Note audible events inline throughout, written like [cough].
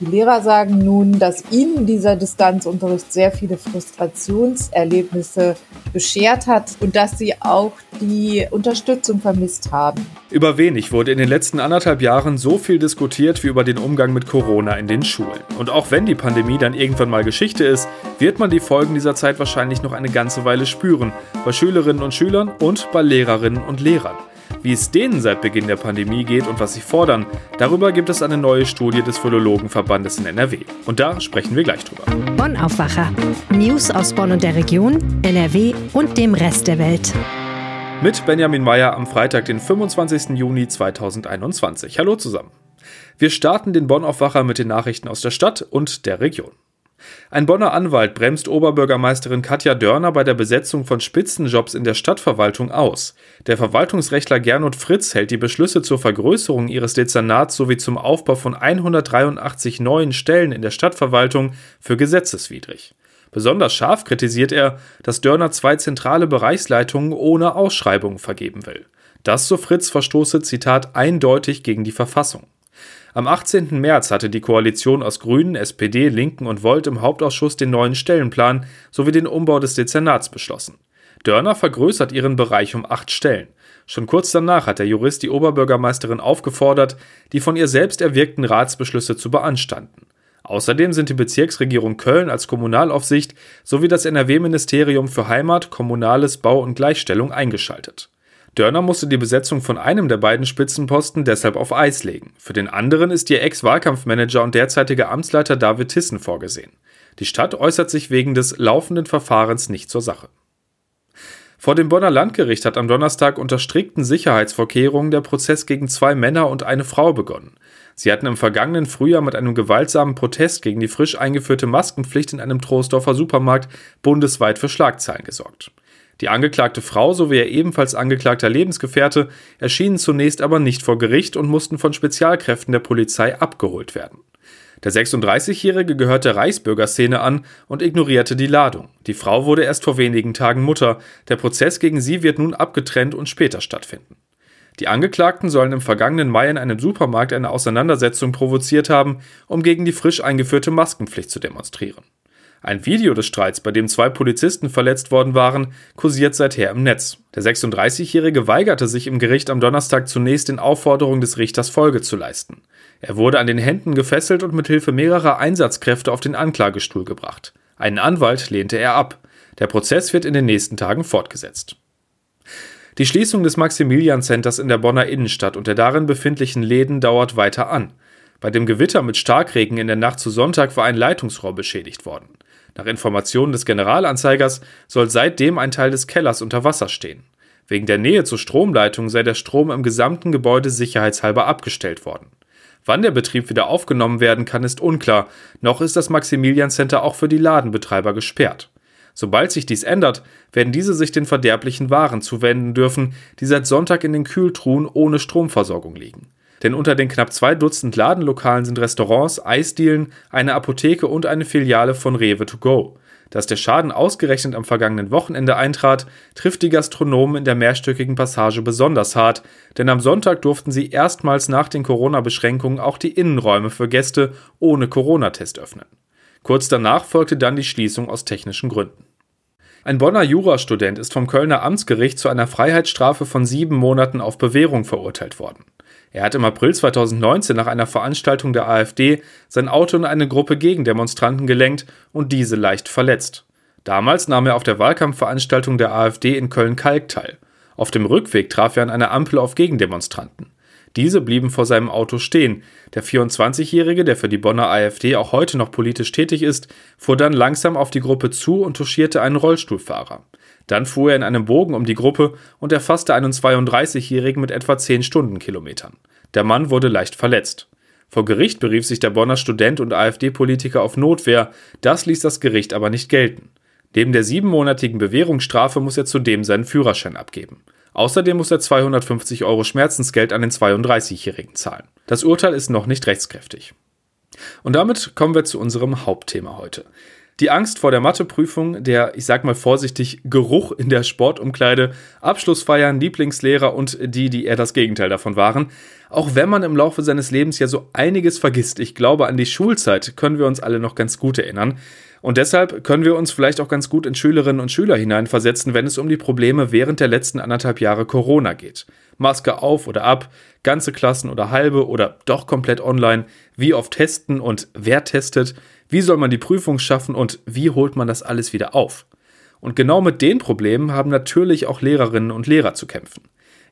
Die Lehrer sagen nun, dass ihnen dieser Distanzunterricht sehr viele Frustrationserlebnisse beschert hat und dass sie auch die Unterstützung vermisst haben. Über wenig wurde in den letzten anderthalb Jahren so viel diskutiert wie über den Umgang mit Corona in den Schulen. Und auch wenn die Pandemie dann irgendwann mal Geschichte ist, wird man die Folgen dieser Zeit wahrscheinlich noch eine ganze Weile spüren. Bei Schülerinnen und Schülern und bei Lehrerinnen und Lehrern. Wie es denen seit Beginn der Pandemie geht und was sie fordern, darüber gibt es eine neue Studie des Philologenverbandes in NRW. Und da sprechen wir gleich drüber. Bonn Aufwacher. News aus Bonn und der Region, NRW und dem Rest der Welt. Mit Benjamin Meyer am Freitag, den 25. Juni 2021. Hallo zusammen. Wir starten den Bonn Aufwacher mit den Nachrichten aus der Stadt und der Region. Ein Bonner Anwalt bremst Oberbürgermeisterin Katja Dörner bei der Besetzung von Spitzenjobs in der Stadtverwaltung aus. Der Verwaltungsrechtler Gernot Fritz hält die Beschlüsse zur Vergrößerung ihres Dezernats sowie zum Aufbau von 183 neuen Stellen in der Stadtverwaltung für gesetzeswidrig. Besonders scharf kritisiert er, dass Dörner zwei zentrale Bereichsleitungen ohne Ausschreibungen vergeben will. Das, so Fritz, verstoße, Zitat, eindeutig gegen die Verfassung. Am 18. März hatte die Koalition aus Grünen, SPD, Linken und Volt im Hauptausschuss den neuen Stellenplan sowie den Umbau des Dezernats beschlossen. Dörner vergrößert ihren Bereich um acht Stellen. Schon kurz danach hat der Jurist die Oberbürgermeisterin aufgefordert, die von ihr selbst erwirkten Ratsbeschlüsse zu beanstanden. Außerdem sind die Bezirksregierung Köln als Kommunalaufsicht sowie das NRW-Ministerium für Heimat, Kommunales, Bau und Gleichstellung eingeschaltet. Dörner musste die Besetzung von einem der beiden Spitzenposten deshalb auf Eis legen. Für den anderen ist ihr Ex-Wahlkampfmanager und derzeitiger Amtsleiter David Tissen vorgesehen. Die Stadt äußert sich wegen des laufenden Verfahrens nicht zur Sache. Vor dem Bonner Landgericht hat am Donnerstag unter strikten Sicherheitsvorkehrungen der Prozess gegen zwei Männer und eine Frau begonnen. Sie hatten im vergangenen Frühjahr mit einem gewaltsamen Protest gegen die frisch eingeführte Maskenpflicht in einem Troisdorfer Supermarkt bundesweit für Schlagzeilen gesorgt. Die angeklagte Frau sowie ihr ebenfalls angeklagter Lebensgefährte erschienen zunächst aber nicht vor Gericht und mussten von Spezialkräften der Polizei abgeholt werden. Der 36-Jährige gehört der Reichsbürgerszene an und ignorierte die Ladung. Die Frau wurde erst vor wenigen Tagen Mutter. Der Prozess gegen sie wird nun abgetrennt und später stattfinden. Die Angeklagten sollen im vergangenen Mai in einem Supermarkt eine Auseinandersetzung provoziert haben, um gegen die frisch eingeführte Maskenpflicht zu demonstrieren. Ein Video des Streits, bei dem zwei Polizisten verletzt worden waren, kursiert seither im Netz. Der 36-Jährige weigerte sich im Gericht am Donnerstag zunächst den Aufforderungen des Richters Folge zu leisten. Er wurde an den Händen gefesselt und mit Hilfe mehrerer Einsatzkräfte auf den Anklagestuhl gebracht. Einen Anwalt lehnte er ab. Der Prozess wird in den nächsten Tagen fortgesetzt. Die Schließung des Maximilian Centers in der Bonner Innenstadt und der darin befindlichen Läden dauert weiter an. Bei dem Gewitter mit Starkregen in der Nacht zu Sonntag war ein Leitungsrohr beschädigt worden. Nach Informationen des Generalanzeigers soll seitdem ein Teil des Kellers unter Wasser stehen. Wegen der Nähe zur Stromleitung sei der Strom im gesamten Gebäude sicherheitshalber abgestellt worden. Wann der Betrieb wieder aufgenommen werden kann, ist unklar. Noch ist das Maximilian Center auch für die Ladenbetreiber gesperrt. Sobald sich dies ändert, werden diese sich den verderblichen Waren zuwenden dürfen, die seit Sonntag in den Kühltruhen ohne Stromversorgung liegen denn unter den knapp zwei Dutzend Ladenlokalen sind Restaurants, Eisdielen, eine Apotheke und eine Filiale von Rewe to go. Dass der Schaden ausgerechnet am vergangenen Wochenende eintrat, trifft die Gastronomen in der mehrstöckigen Passage besonders hart, denn am Sonntag durften sie erstmals nach den Corona-Beschränkungen auch die Innenräume für Gäste ohne Corona-Test öffnen. Kurz danach folgte dann die Schließung aus technischen Gründen. Ein Bonner Jurastudent ist vom Kölner Amtsgericht zu einer Freiheitsstrafe von sieben Monaten auf Bewährung verurteilt worden. Er hat im April 2019 nach einer Veranstaltung der AfD sein Auto in eine Gruppe Gegendemonstranten gelenkt und diese leicht verletzt. Damals nahm er auf der Wahlkampfveranstaltung der AfD in Köln-Kalk teil. Auf dem Rückweg traf er an einer Ampel auf Gegendemonstranten. Diese blieben vor seinem Auto stehen. Der 24-Jährige, der für die Bonner AfD auch heute noch politisch tätig ist, fuhr dann langsam auf die Gruppe zu und touchierte einen Rollstuhlfahrer. Dann fuhr er in einem Bogen um die Gruppe und erfasste einen 32-Jährigen mit etwa 10 Stundenkilometern. Der Mann wurde leicht verletzt. Vor Gericht berief sich der Bonner Student und AfD-Politiker auf Notwehr, das ließ das Gericht aber nicht gelten. Neben der siebenmonatigen Bewährungsstrafe muss er zudem seinen Führerschein abgeben. Außerdem muss er 250 Euro Schmerzensgeld an den 32-Jährigen zahlen. Das Urteil ist noch nicht rechtskräftig. Und damit kommen wir zu unserem Hauptthema heute. Die Angst vor der Matheprüfung, der, ich sag mal vorsichtig, Geruch in der Sportumkleide, Abschlussfeiern, Lieblingslehrer und die, die eher das Gegenteil davon waren. Auch wenn man im Laufe seines Lebens ja so einiges vergisst. Ich glaube, an die Schulzeit können wir uns alle noch ganz gut erinnern. Und deshalb können wir uns vielleicht auch ganz gut in Schülerinnen und Schüler hineinversetzen, wenn es um die Probleme während der letzten anderthalb Jahre Corona geht. Maske auf oder ab, ganze Klassen oder halbe oder doch komplett online, wie oft testen und wer testet, wie soll man die Prüfung schaffen und wie holt man das alles wieder auf. Und genau mit den Problemen haben natürlich auch Lehrerinnen und Lehrer zu kämpfen.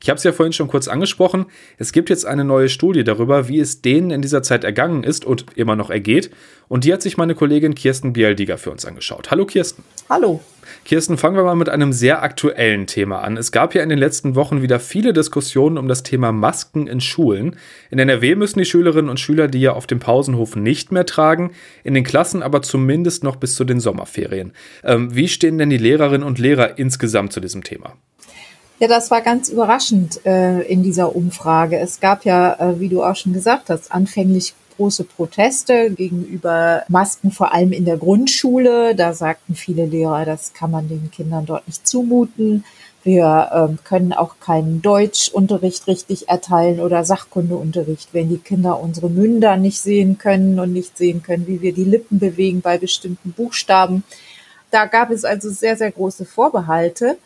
Ich habe es ja vorhin schon kurz angesprochen. Es gibt jetzt eine neue Studie darüber, wie es denen in dieser Zeit ergangen ist und immer noch ergeht. Und die hat sich meine Kollegin Kirsten Bialdiger für uns angeschaut. Hallo Kirsten. Hallo. Kirsten, fangen wir mal mit einem sehr aktuellen Thema an. Es gab ja in den letzten Wochen wieder viele Diskussionen um das Thema Masken in Schulen. In NRW müssen die Schülerinnen und Schüler die ja auf dem Pausenhof nicht mehr tragen, in den Klassen aber zumindest noch bis zu den Sommerferien. Ähm, wie stehen denn die Lehrerinnen und Lehrer insgesamt zu diesem Thema? Ja, das war ganz überraschend äh, in dieser Umfrage. Es gab ja, äh, wie du auch schon gesagt hast, anfänglich große Proteste gegenüber Masken, vor allem in der Grundschule. Da sagten viele Lehrer, das kann man den Kindern dort nicht zumuten. Wir ähm, können auch keinen Deutschunterricht richtig erteilen oder Sachkundeunterricht, wenn die Kinder unsere Münder nicht sehen können und nicht sehen können, wie wir die Lippen bewegen bei bestimmten Buchstaben. Da gab es also sehr, sehr große Vorbehalte.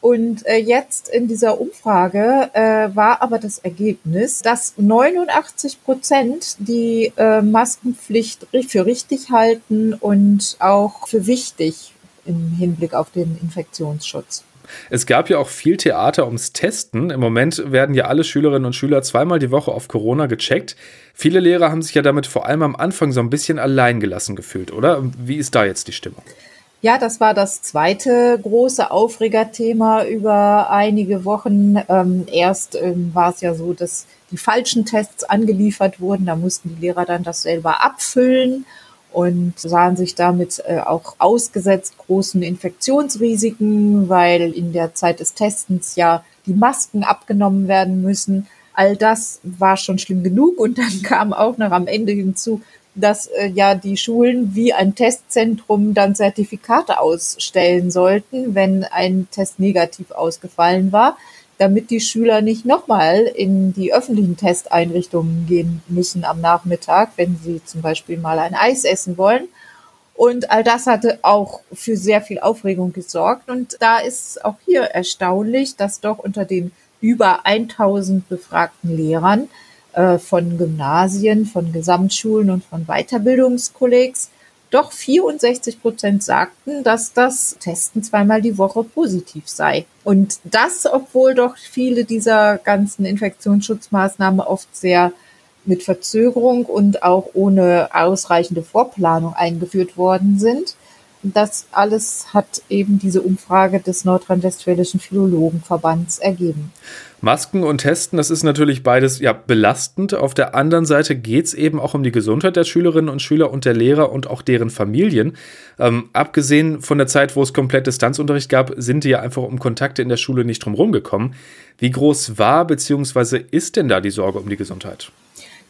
Und äh, jetzt in dieser Umfrage äh, war aber das Ergebnis, dass 89 Prozent die äh, Maskenpflicht für richtig halten und auch für wichtig im Hinblick auf den Infektionsschutz. Es gab ja auch viel Theater ums Testen. Im Moment werden ja alle Schülerinnen und Schüler zweimal die Woche auf Corona gecheckt. Viele Lehrer haben sich ja damit vor allem am Anfang so ein bisschen alleingelassen gefühlt, oder? Wie ist da jetzt die Stimmung? Ja, das war das zweite große Aufregerthema über einige Wochen. Ähm, erst ähm, war es ja so, dass die falschen Tests angeliefert wurden. Da mussten die Lehrer dann das selber abfüllen und sahen sich damit äh, auch ausgesetzt großen Infektionsrisiken, weil in der Zeit des Testens ja die Masken abgenommen werden müssen. All das war schon schlimm genug und [laughs] dann kam auch noch am Ende hinzu, dass äh, ja die Schulen wie ein Testzentrum dann Zertifikate ausstellen sollten, wenn ein Test negativ ausgefallen war, damit die Schüler nicht nochmal in die öffentlichen Testeinrichtungen gehen müssen am Nachmittag, wenn sie zum Beispiel mal ein Eis essen wollen. Und all das hatte auch für sehr viel Aufregung gesorgt. Und da ist auch hier erstaunlich, dass doch unter den über 1000 befragten Lehrern von Gymnasien, von Gesamtschulen und von Weiterbildungskollegs doch 64 Prozent sagten, dass das Testen zweimal die Woche positiv sei. Und das, obwohl doch viele dieser ganzen Infektionsschutzmaßnahmen oft sehr mit Verzögerung und auch ohne ausreichende Vorplanung eingeführt worden sind. Das alles hat eben diese Umfrage des Nordrhein-Westfälischen Philologenverbands ergeben. Masken und Testen, das ist natürlich beides ja belastend. Auf der anderen Seite geht es eben auch um die Gesundheit der Schülerinnen und Schüler und der Lehrer und auch deren Familien. Ähm, abgesehen von der Zeit, wo es komplett Distanzunterricht gab, sind die ja einfach um Kontakte in der Schule nicht drum gekommen. Wie groß war bzw. ist denn da die Sorge um die Gesundheit?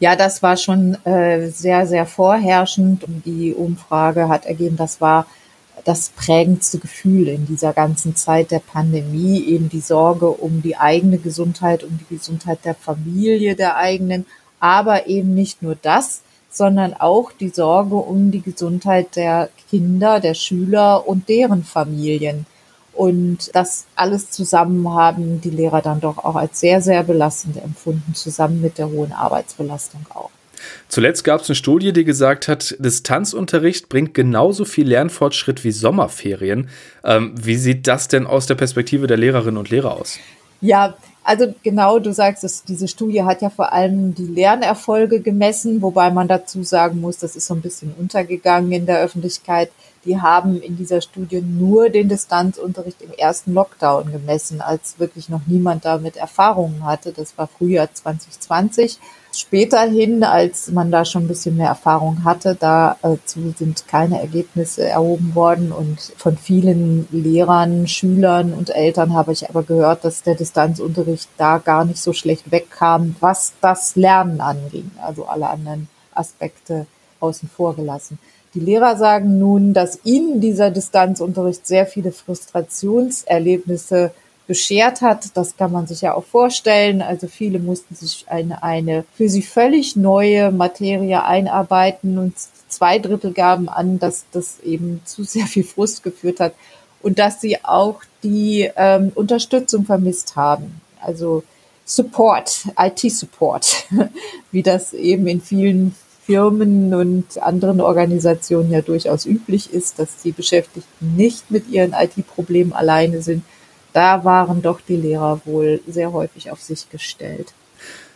Ja, das war schon äh, sehr, sehr vorherrschend. Die Umfrage hat ergeben, das war das prägendste Gefühl in dieser ganzen Zeit der Pandemie, eben die Sorge um die eigene Gesundheit, um die Gesundheit der Familie der eigenen, aber eben nicht nur das, sondern auch die Sorge um die Gesundheit der Kinder, der Schüler und deren Familien. Und das alles zusammen haben die Lehrer dann doch auch als sehr, sehr belastend empfunden, zusammen mit der hohen Arbeitsbelastung auch. Zuletzt gab es eine Studie, die gesagt hat, Distanzunterricht bringt genauso viel Lernfortschritt wie Sommerferien. Ähm, wie sieht das denn aus der Perspektive der Lehrerinnen und Lehrer aus? Ja, also genau, du sagst es, diese Studie hat ja vor allem die Lernerfolge gemessen, wobei man dazu sagen muss, das ist so ein bisschen untergegangen in der Öffentlichkeit. Die haben in dieser Studie nur den Distanzunterricht im ersten Lockdown gemessen, als wirklich noch niemand damit Erfahrungen hatte. Das war Frühjahr 2020. Späterhin, als man da schon ein bisschen mehr Erfahrung hatte, dazu sind keine Ergebnisse erhoben worden. Und von vielen Lehrern, Schülern und Eltern habe ich aber gehört, dass der Distanzunterricht da gar nicht so schlecht wegkam, was das Lernen anging. Also alle anderen Aspekte außen vor gelassen. Die Lehrer sagen nun, dass ihnen dieser Distanzunterricht sehr viele Frustrationserlebnisse beschert hat. Das kann man sich ja auch vorstellen. Also viele mussten sich eine, eine für sie völlig neue Materie einarbeiten und zwei Drittel gaben an, dass das eben zu sehr viel Frust geführt hat und dass sie auch die ähm, Unterstützung vermisst haben. Also Support, IT-Support, [laughs] wie das eben in vielen Firmen und anderen Organisationen ja durchaus üblich ist, dass die Beschäftigten nicht mit ihren IT-Problemen alleine sind. Da waren doch die Lehrer wohl sehr häufig auf sich gestellt.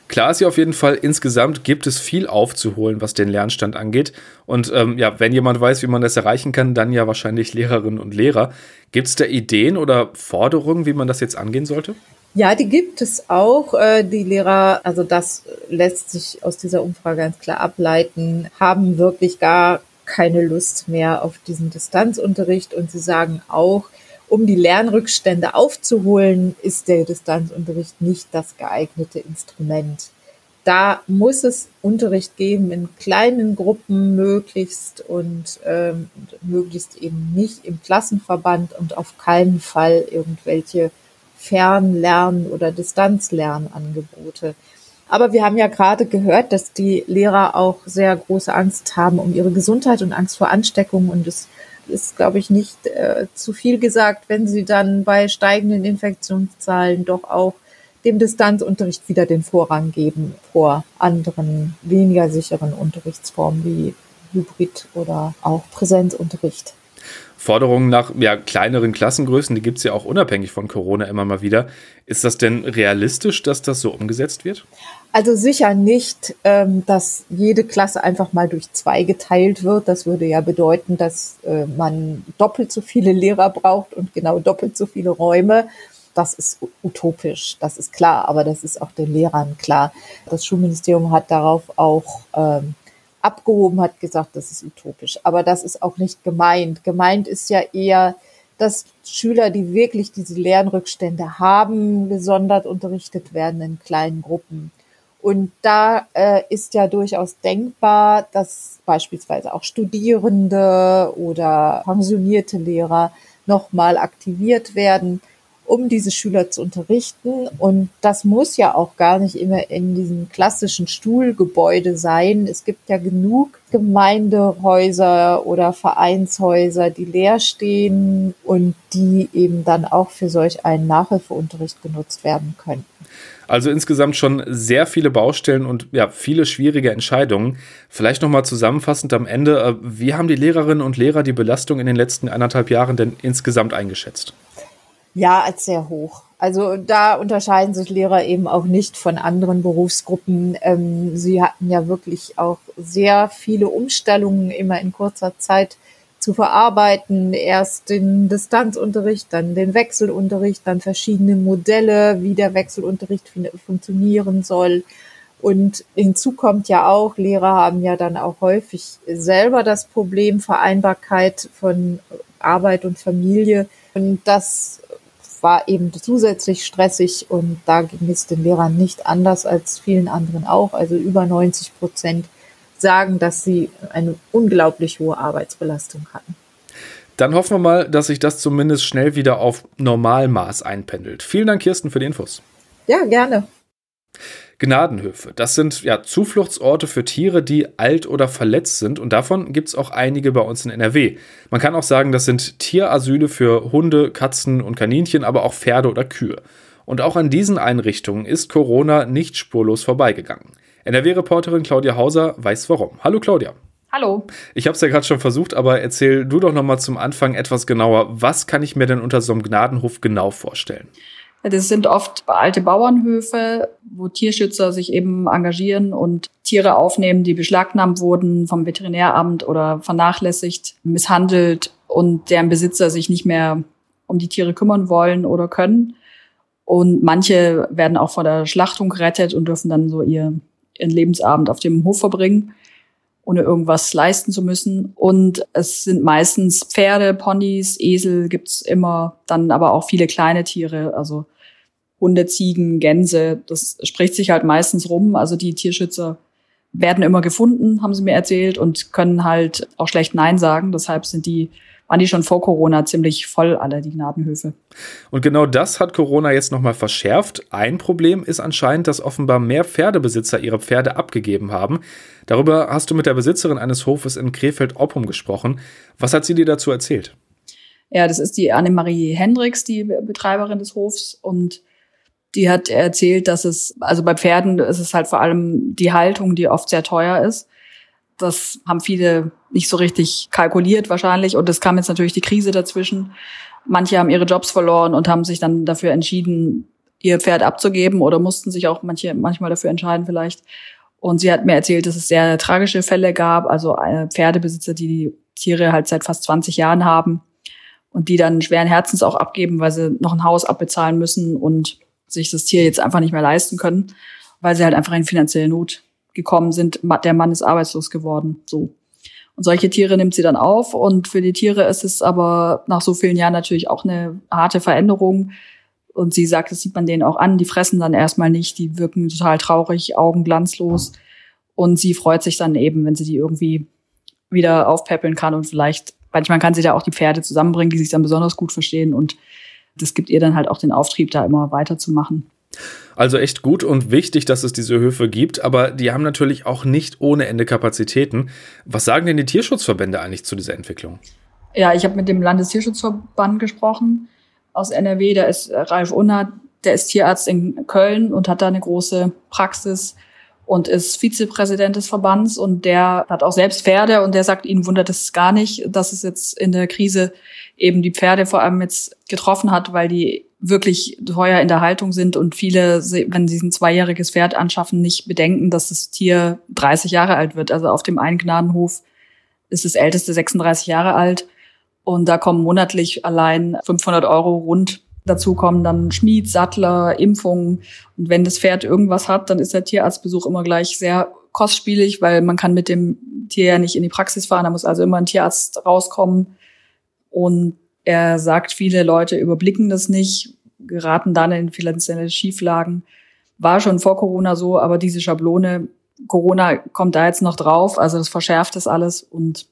Klar ist ja auf jeden Fall, insgesamt gibt es viel aufzuholen, was den Lernstand angeht. Und ähm, ja, wenn jemand weiß, wie man das erreichen kann, dann ja wahrscheinlich Lehrerinnen und Lehrer. Gibt es da Ideen oder Forderungen, wie man das jetzt angehen sollte? Ja, die gibt es auch. Äh, die Lehrer, also das lässt sich aus dieser Umfrage ganz klar ableiten, haben wirklich gar keine Lust mehr auf diesen Distanzunterricht und sie sagen auch, um die Lernrückstände aufzuholen, ist der Distanzunterricht nicht das geeignete Instrument. Da muss es Unterricht geben in kleinen Gruppen möglichst und ähm, möglichst eben nicht im Klassenverband und auf keinen Fall irgendwelche Fernlernen oder Distanzlernangebote. Aber wir haben ja gerade gehört, dass die Lehrer auch sehr große Angst haben um ihre Gesundheit und Angst vor Ansteckung und es ist, glaube ich, nicht äh, zu viel gesagt, wenn sie dann bei steigenden Infektionszahlen doch auch dem Distanzunterricht wieder den Vorrang geben vor anderen weniger sicheren Unterrichtsformen wie Hybrid oder auch Präsenzunterricht. Forderungen nach ja, kleineren Klassengrößen, die gibt es ja auch unabhängig von Corona immer mal wieder. Ist das denn realistisch, dass das so umgesetzt wird? Also sicher nicht, ähm, dass jede Klasse einfach mal durch zwei geteilt wird. Das würde ja bedeuten, dass äh, man doppelt so viele [laughs] Lehrer braucht und genau doppelt so viele Räume. Das ist utopisch, das ist klar, aber das ist auch den Lehrern klar. Das Schulministerium hat darauf auch ähm, abgehoben, hat gesagt, das ist utopisch. Aber das ist auch nicht gemeint. Gemeint ist ja eher, dass Schüler, die wirklich diese Lernrückstände haben, gesondert unterrichtet werden in kleinen Gruppen. Und da äh, ist ja durchaus denkbar, dass beispielsweise auch Studierende oder pensionierte Lehrer nochmal aktiviert werden, um diese Schüler zu unterrichten. Und das muss ja auch gar nicht immer in diesem klassischen Stuhlgebäude sein. Es gibt ja genug Gemeindehäuser oder Vereinshäuser, die leer stehen und die eben dann auch für solch einen Nachhilfeunterricht genutzt werden können. Also insgesamt schon sehr viele Baustellen und ja, viele schwierige Entscheidungen. Vielleicht nochmal zusammenfassend am Ende, äh, wie haben die Lehrerinnen und Lehrer die Belastung in den letzten eineinhalb Jahren denn insgesamt eingeschätzt? Ja, als sehr hoch. Also da unterscheiden sich Lehrer eben auch nicht von anderen Berufsgruppen. Ähm, sie hatten ja wirklich auch sehr viele Umstellungen immer in kurzer Zeit zu verarbeiten. Erst den Distanzunterricht, dann den Wechselunterricht, dann verschiedene Modelle, wie der Wechselunterricht funktionieren soll. Und hinzu kommt ja auch, Lehrer haben ja dann auch häufig selber das Problem Vereinbarkeit von Arbeit und Familie. Und das war eben zusätzlich stressig und da ging es den Lehrern nicht anders als vielen anderen auch. Also über 90 Prozent sagen, dass sie eine unglaublich hohe Arbeitsbelastung hatten. Dann hoffen wir mal, dass sich das zumindest schnell wieder auf Normalmaß einpendelt. Vielen Dank, Kirsten, für die Infos. Ja, gerne. Gnadenhöfe. Das sind ja Zufluchtsorte für Tiere, die alt oder verletzt sind und davon gibt es auch einige bei uns in NRW. Man kann auch sagen, das sind Tierasyle für Hunde, Katzen und Kaninchen, aber auch Pferde oder Kühe. Und auch an diesen Einrichtungen ist Corona nicht spurlos vorbeigegangen. NRW-Reporterin Claudia Hauser weiß warum. Hallo Claudia. Hallo. Ich habe es ja gerade schon versucht, aber erzähl du doch noch mal zum Anfang etwas genauer. Was kann ich mir denn unter so einem Gnadenhof genau vorstellen? Das sind oft alte Bauernhöfe, wo Tierschützer sich eben engagieren und Tiere aufnehmen, die beschlagnahmt wurden vom Veterinäramt oder vernachlässigt, misshandelt und deren Besitzer sich nicht mehr um die Tiere kümmern wollen oder können. Und manche werden auch vor der Schlachtung gerettet und dürfen dann so ihr, ihren Lebensabend auf dem Hof verbringen, ohne irgendwas leisten zu müssen. Und es sind meistens Pferde, Ponys, Esel gibt's immer, dann aber auch viele kleine Tiere, also Hunde, Ziegen, Gänse. Das spricht sich halt meistens rum. Also die Tierschützer werden immer gefunden, haben sie mir erzählt, und können halt auch schlecht Nein sagen. Deshalb sind die waren die schon vor Corona ziemlich voll, alle die Gnadenhöfe. Und genau das hat Corona jetzt nochmal verschärft. Ein Problem ist anscheinend, dass offenbar mehr Pferdebesitzer ihre Pferde abgegeben haben. Darüber hast du mit der Besitzerin eines Hofes in Krefeld-Oppum gesprochen. Was hat sie dir dazu erzählt? Ja, das ist die Annemarie Hendricks, die Betreiberin des Hofs. Und die hat erzählt, dass es, also bei Pferden ist es halt vor allem die Haltung, die oft sehr teuer ist. Das haben viele nicht so richtig kalkuliert wahrscheinlich. Und es kam jetzt natürlich die Krise dazwischen. Manche haben ihre Jobs verloren und haben sich dann dafür entschieden, ihr Pferd abzugeben oder mussten sich auch manche manchmal dafür entscheiden vielleicht. Und sie hat mir erzählt, dass es sehr tragische Fälle gab, also äh, Pferdebesitzer, die die Tiere halt seit fast 20 Jahren haben und die dann schweren Herzens auch abgeben, weil sie noch ein Haus abbezahlen müssen und sich das Tier jetzt einfach nicht mehr leisten können, weil sie halt einfach in finanzielle Not gekommen sind. Der Mann ist arbeitslos geworden, so. Und solche Tiere nimmt sie dann auf. Und für die Tiere ist es aber nach so vielen Jahren natürlich auch eine harte Veränderung. Und sie sagt, das sieht man denen auch an. Die fressen dann erstmal nicht. Die wirken total traurig, Augen glanzlos. Und sie freut sich dann eben, wenn sie die irgendwie wieder aufpäppeln kann und vielleicht, manchmal kann sie da auch die Pferde zusammenbringen, die sich dann besonders gut verstehen. Und das gibt ihr dann halt auch den Auftrieb, da immer weiterzumachen. Also echt gut und wichtig, dass es diese Höfe gibt, aber die haben natürlich auch nicht ohne Ende Kapazitäten. Was sagen denn die Tierschutzverbände eigentlich zu dieser Entwicklung? Ja, ich habe mit dem Landestierschutzverband gesprochen aus NRW, da ist Ralf Unner, der ist Tierarzt in Köln und hat da eine große Praxis und ist Vizepräsident des Verbands und der hat auch selbst Pferde und der sagt, ihn wundert es gar nicht, dass es jetzt in der Krise eben die Pferde vor allem jetzt getroffen hat, weil die wirklich teuer in der Haltung sind und viele, wenn sie ein zweijähriges Pferd anschaffen, nicht bedenken, dass das Tier 30 Jahre alt wird. Also auf dem einen Gnadenhof ist das älteste 36 Jahre alt und da kommen monatlich allein 500 Euro rund. Dazu kommen dann Schmied, Sattler, Impfungen und wenn das Pferd irgendwas hat, dann ist der Tierarztbesuch immer gleich sehr kostspielig, weil man kann mit dem Tier ja nicht in die Praxis fahren, da muss also immer ein Tierarzt rauskommen und er sagt, viele Leute überblicken das nicht, geraten dann in finanzielle Schieflagen. War schon vor Corona so, aber diese Schablone, Corona kommt da jetzt noch drauf, also das verschärft das alles und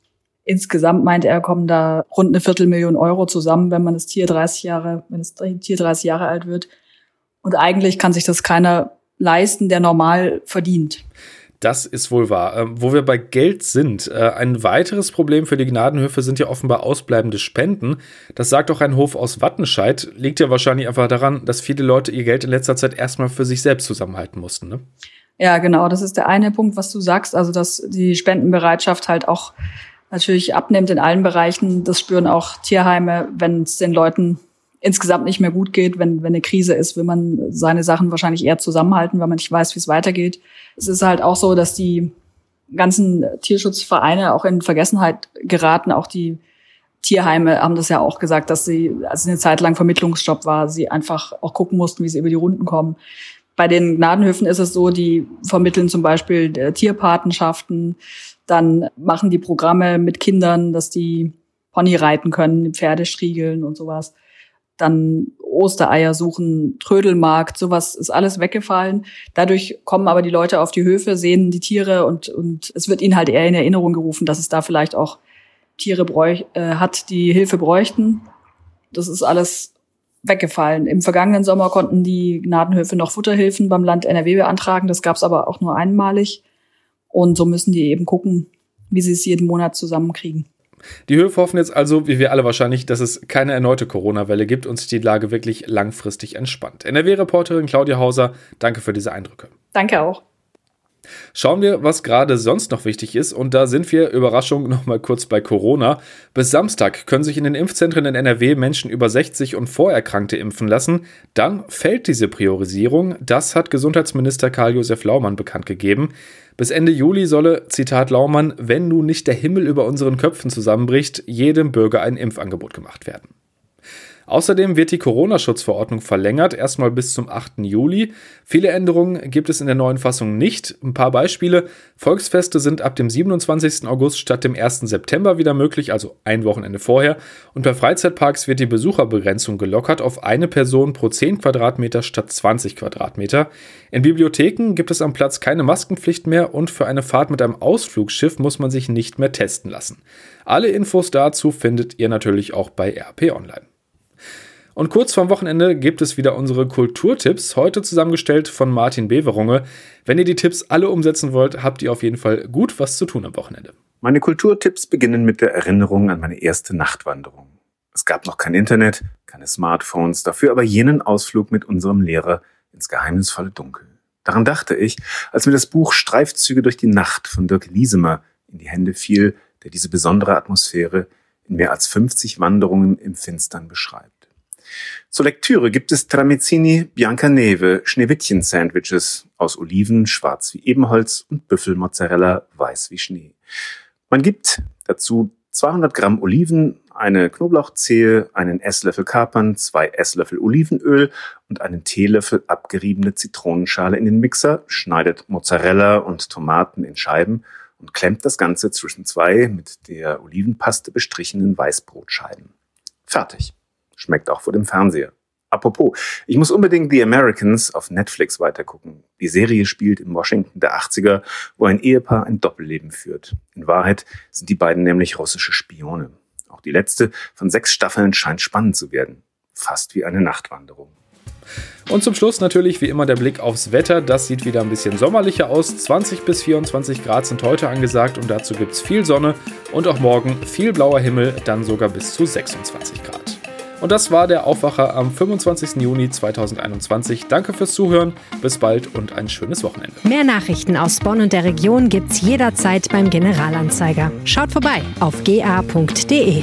insgesamt meint er, kommen da rund eine Viertelmillion Euro zusammen, wenn man das Tier 30 Jahre, wenn das Tier 30 Jahre alt wird. Und eigentlich kann sich das keiner leisten, der normal verdient. Das ist wohl wahr. Ähm, wo wir bei Geld sind, äh, ein weiteres Problem für die Gnadenhöfe sind ja offenbar ausbleibende Spenden. Das sagt auch ein Hof aus Wattenscheid. Liegt ja wahrscheinlich einfach daran, dass viele Leute ihr Geld in letzter Zeit erstmal für sich selbst zusammenhalten mussten. Ne? Ja, genau. Das ist der eine Punkt, was du sagst. Also, dass die Spendenbereitschaft halt auch natürlich abnimmt in allen Bereichen. Das spüren auch Tierheime, wenn es den Leuten insgesamt nicht mehr gut geht, wenn, wenn eine Krise ist, will man seine Sachen wahrscheinlich eher zusammenhalten, weil man nicht weiß, wie es weitergeht. Es ist halt auch so, dass die ganzen Tierschutzvereine auch in Vergessenheit geraten. Auch die Tierheime haben das ja auch gesagt, dass sie, als eine Zeit lang Vermittlungsstopp war, sie einfach auch gucken mussten, wie sie über die Runden kommen. Bei den Gnadenhöfen ist es so, die vermitteln zum Beispiel äh, Tierpatenschaften, dann machen die Programme mit Kindern, dass die Pony reiten können, Pferde striegeln und sowas dann Ostereier suchen, Trödelmarkt, sowas ist alles weggefallen. Dadurch kommen aber die Leute auf die Höfe, sehen die Tiere und, und es wird ihnen halt eher in Erinnerung gerufen, dass es da vielleicht auch Tiere bräuch, äh, hat, die Hilfe bräuchten. Das ist alles weggefallen. Im vergangenen Sommer konnten die Gnadenhöfe noch Futterhilfen beim Land NRW beantragen. Das gab es aber auch nur einmalig. Und so müssen die eben gucken, wie sie es jeden Monat zusammenkriegen. Die Höfe hoffen jetzt also, wie wir alle wahrscheinlich, dass es keine erneute Corona-Welle gibt und sich die Lage wirklich langfristig entspannt. NRW-Reporterin Claudia Hauser, danke für diese Eindrücke. Danke auch. Schauen wir, was gerade sonst noch wichtig ist. Und da sind wir, Überraschung, nochmal kurz bei Corona. Bis Samstag können sich in den Impfzentren in NRW Menschen über 60 und Vorerkrankte impfen lassen. Dann fällt diese Priorisierung. Das hat Gesundheitsminister Karl-Josef Laumann bekannt gegeben. Bis Ende Juli solle, Zitat Laumann, wenn nun nicht der Himmel über unseren Köpfen zusammenbricht, jedem Bürger ein Impfangebot gemacht werden. Außerdem wird die Corona-Schutzverordnung verlängert, erstmal bis zum 8. Juli. Viele Änderungen gibt es in der neuen Fassung nicht. Ein paar Beispiele. Volksfeste sind ab dem 27. August statt dem 1. September wieder möglich, also ein Wochenende vorher. Und bei Freizeitparks wird die Besucherbegrenzung gelockert auf eine Person pro 10 Quadratmeter statt 20 Quadratmeter. In Bibliotheken gibt es am Platz keine Maskenpflicht mehr und für eine Fahrt mit einem Ausflugsschiff muss man sich nicht mehr testen lassen. Alle Infos dazu findet ihr natürlich auch bei RP Online. Und kurz vorm Wochenende gibt es wieder unsere Kulturtipps, heute zusammengestellt von Martin Beverunge. Wenn ihr die Tipps alle umsetzen wollt, habt ihr auf jeden Fall gut was zu tun am Wochenende. Meine Kulturtipps beginnen mit der Erinnerung an meine erste Nachtwanderung. Es gab noch kein Internet, keine Smartphones, dafür aber jenen Ausflug mit unserem Lehrer ins geheimnisvolle Dunkel. Daran dachte ich, als mir das Buch Streifzüge durch die Nacht von Dirk Liesemer in die Hände fiel, der diese besondere Atmosphäre in mehr als 50 Wanderungen im Finstern beschreibt. Zur Lektüre gibt es Tramezzini Biancaneve Schneewittchen-Sandwiches aus Oliven, schwarz wie Ebenholz und Büffelmozzarella, weiß wie Schnee. Man gibt dazu 200 Gramm Oliven, eine Knoblauchzehe, einen Esslöffel Kapern, zwei Esslöffel Olivenöl und einen Teelöffel abgeriebene Zitronenschale in den Mixer, schneidet Mozzarella und Tomaten in Scheiben und klemmt das Ganze zwischen zwei mit der Olivenpaste bestrichenen Weißbrotscheiben. Fertig. Schmeckt auch vor dem Fernseher. Apropos, ich muss unbedingt The Americans auf Netflix weitergucken. Die Serie spielt in Washington der 80er, wo ein Ehepaar ein Doppelleben führt. In Wahrheit sind die beiden nämlich russische Spione. Auch die letzte von sechs Staffeln scheint spannend zu werden. Fast wie eine Nachtwanderung. Und zum Schluss natürlich wie immer der Blick aufs Wetter. Das sieht wieder ein bisschen sommerlicher aus. 20 bis 24 Grad sind heute angesagt und dazu gibt es viel Sonne und auch morgen viel blauer Himmel, dann sogar bis zu 26 Grad. Und das war der Aufwacher am 25. Juni 2021. Danke fürs Zuhören, bis bald und ein schönes Wochenende. Mehr Nachrichten aus Bonn und der Region gibt's jederzeit beim Generalanzeiger. Schaut vorbei auf ga.de.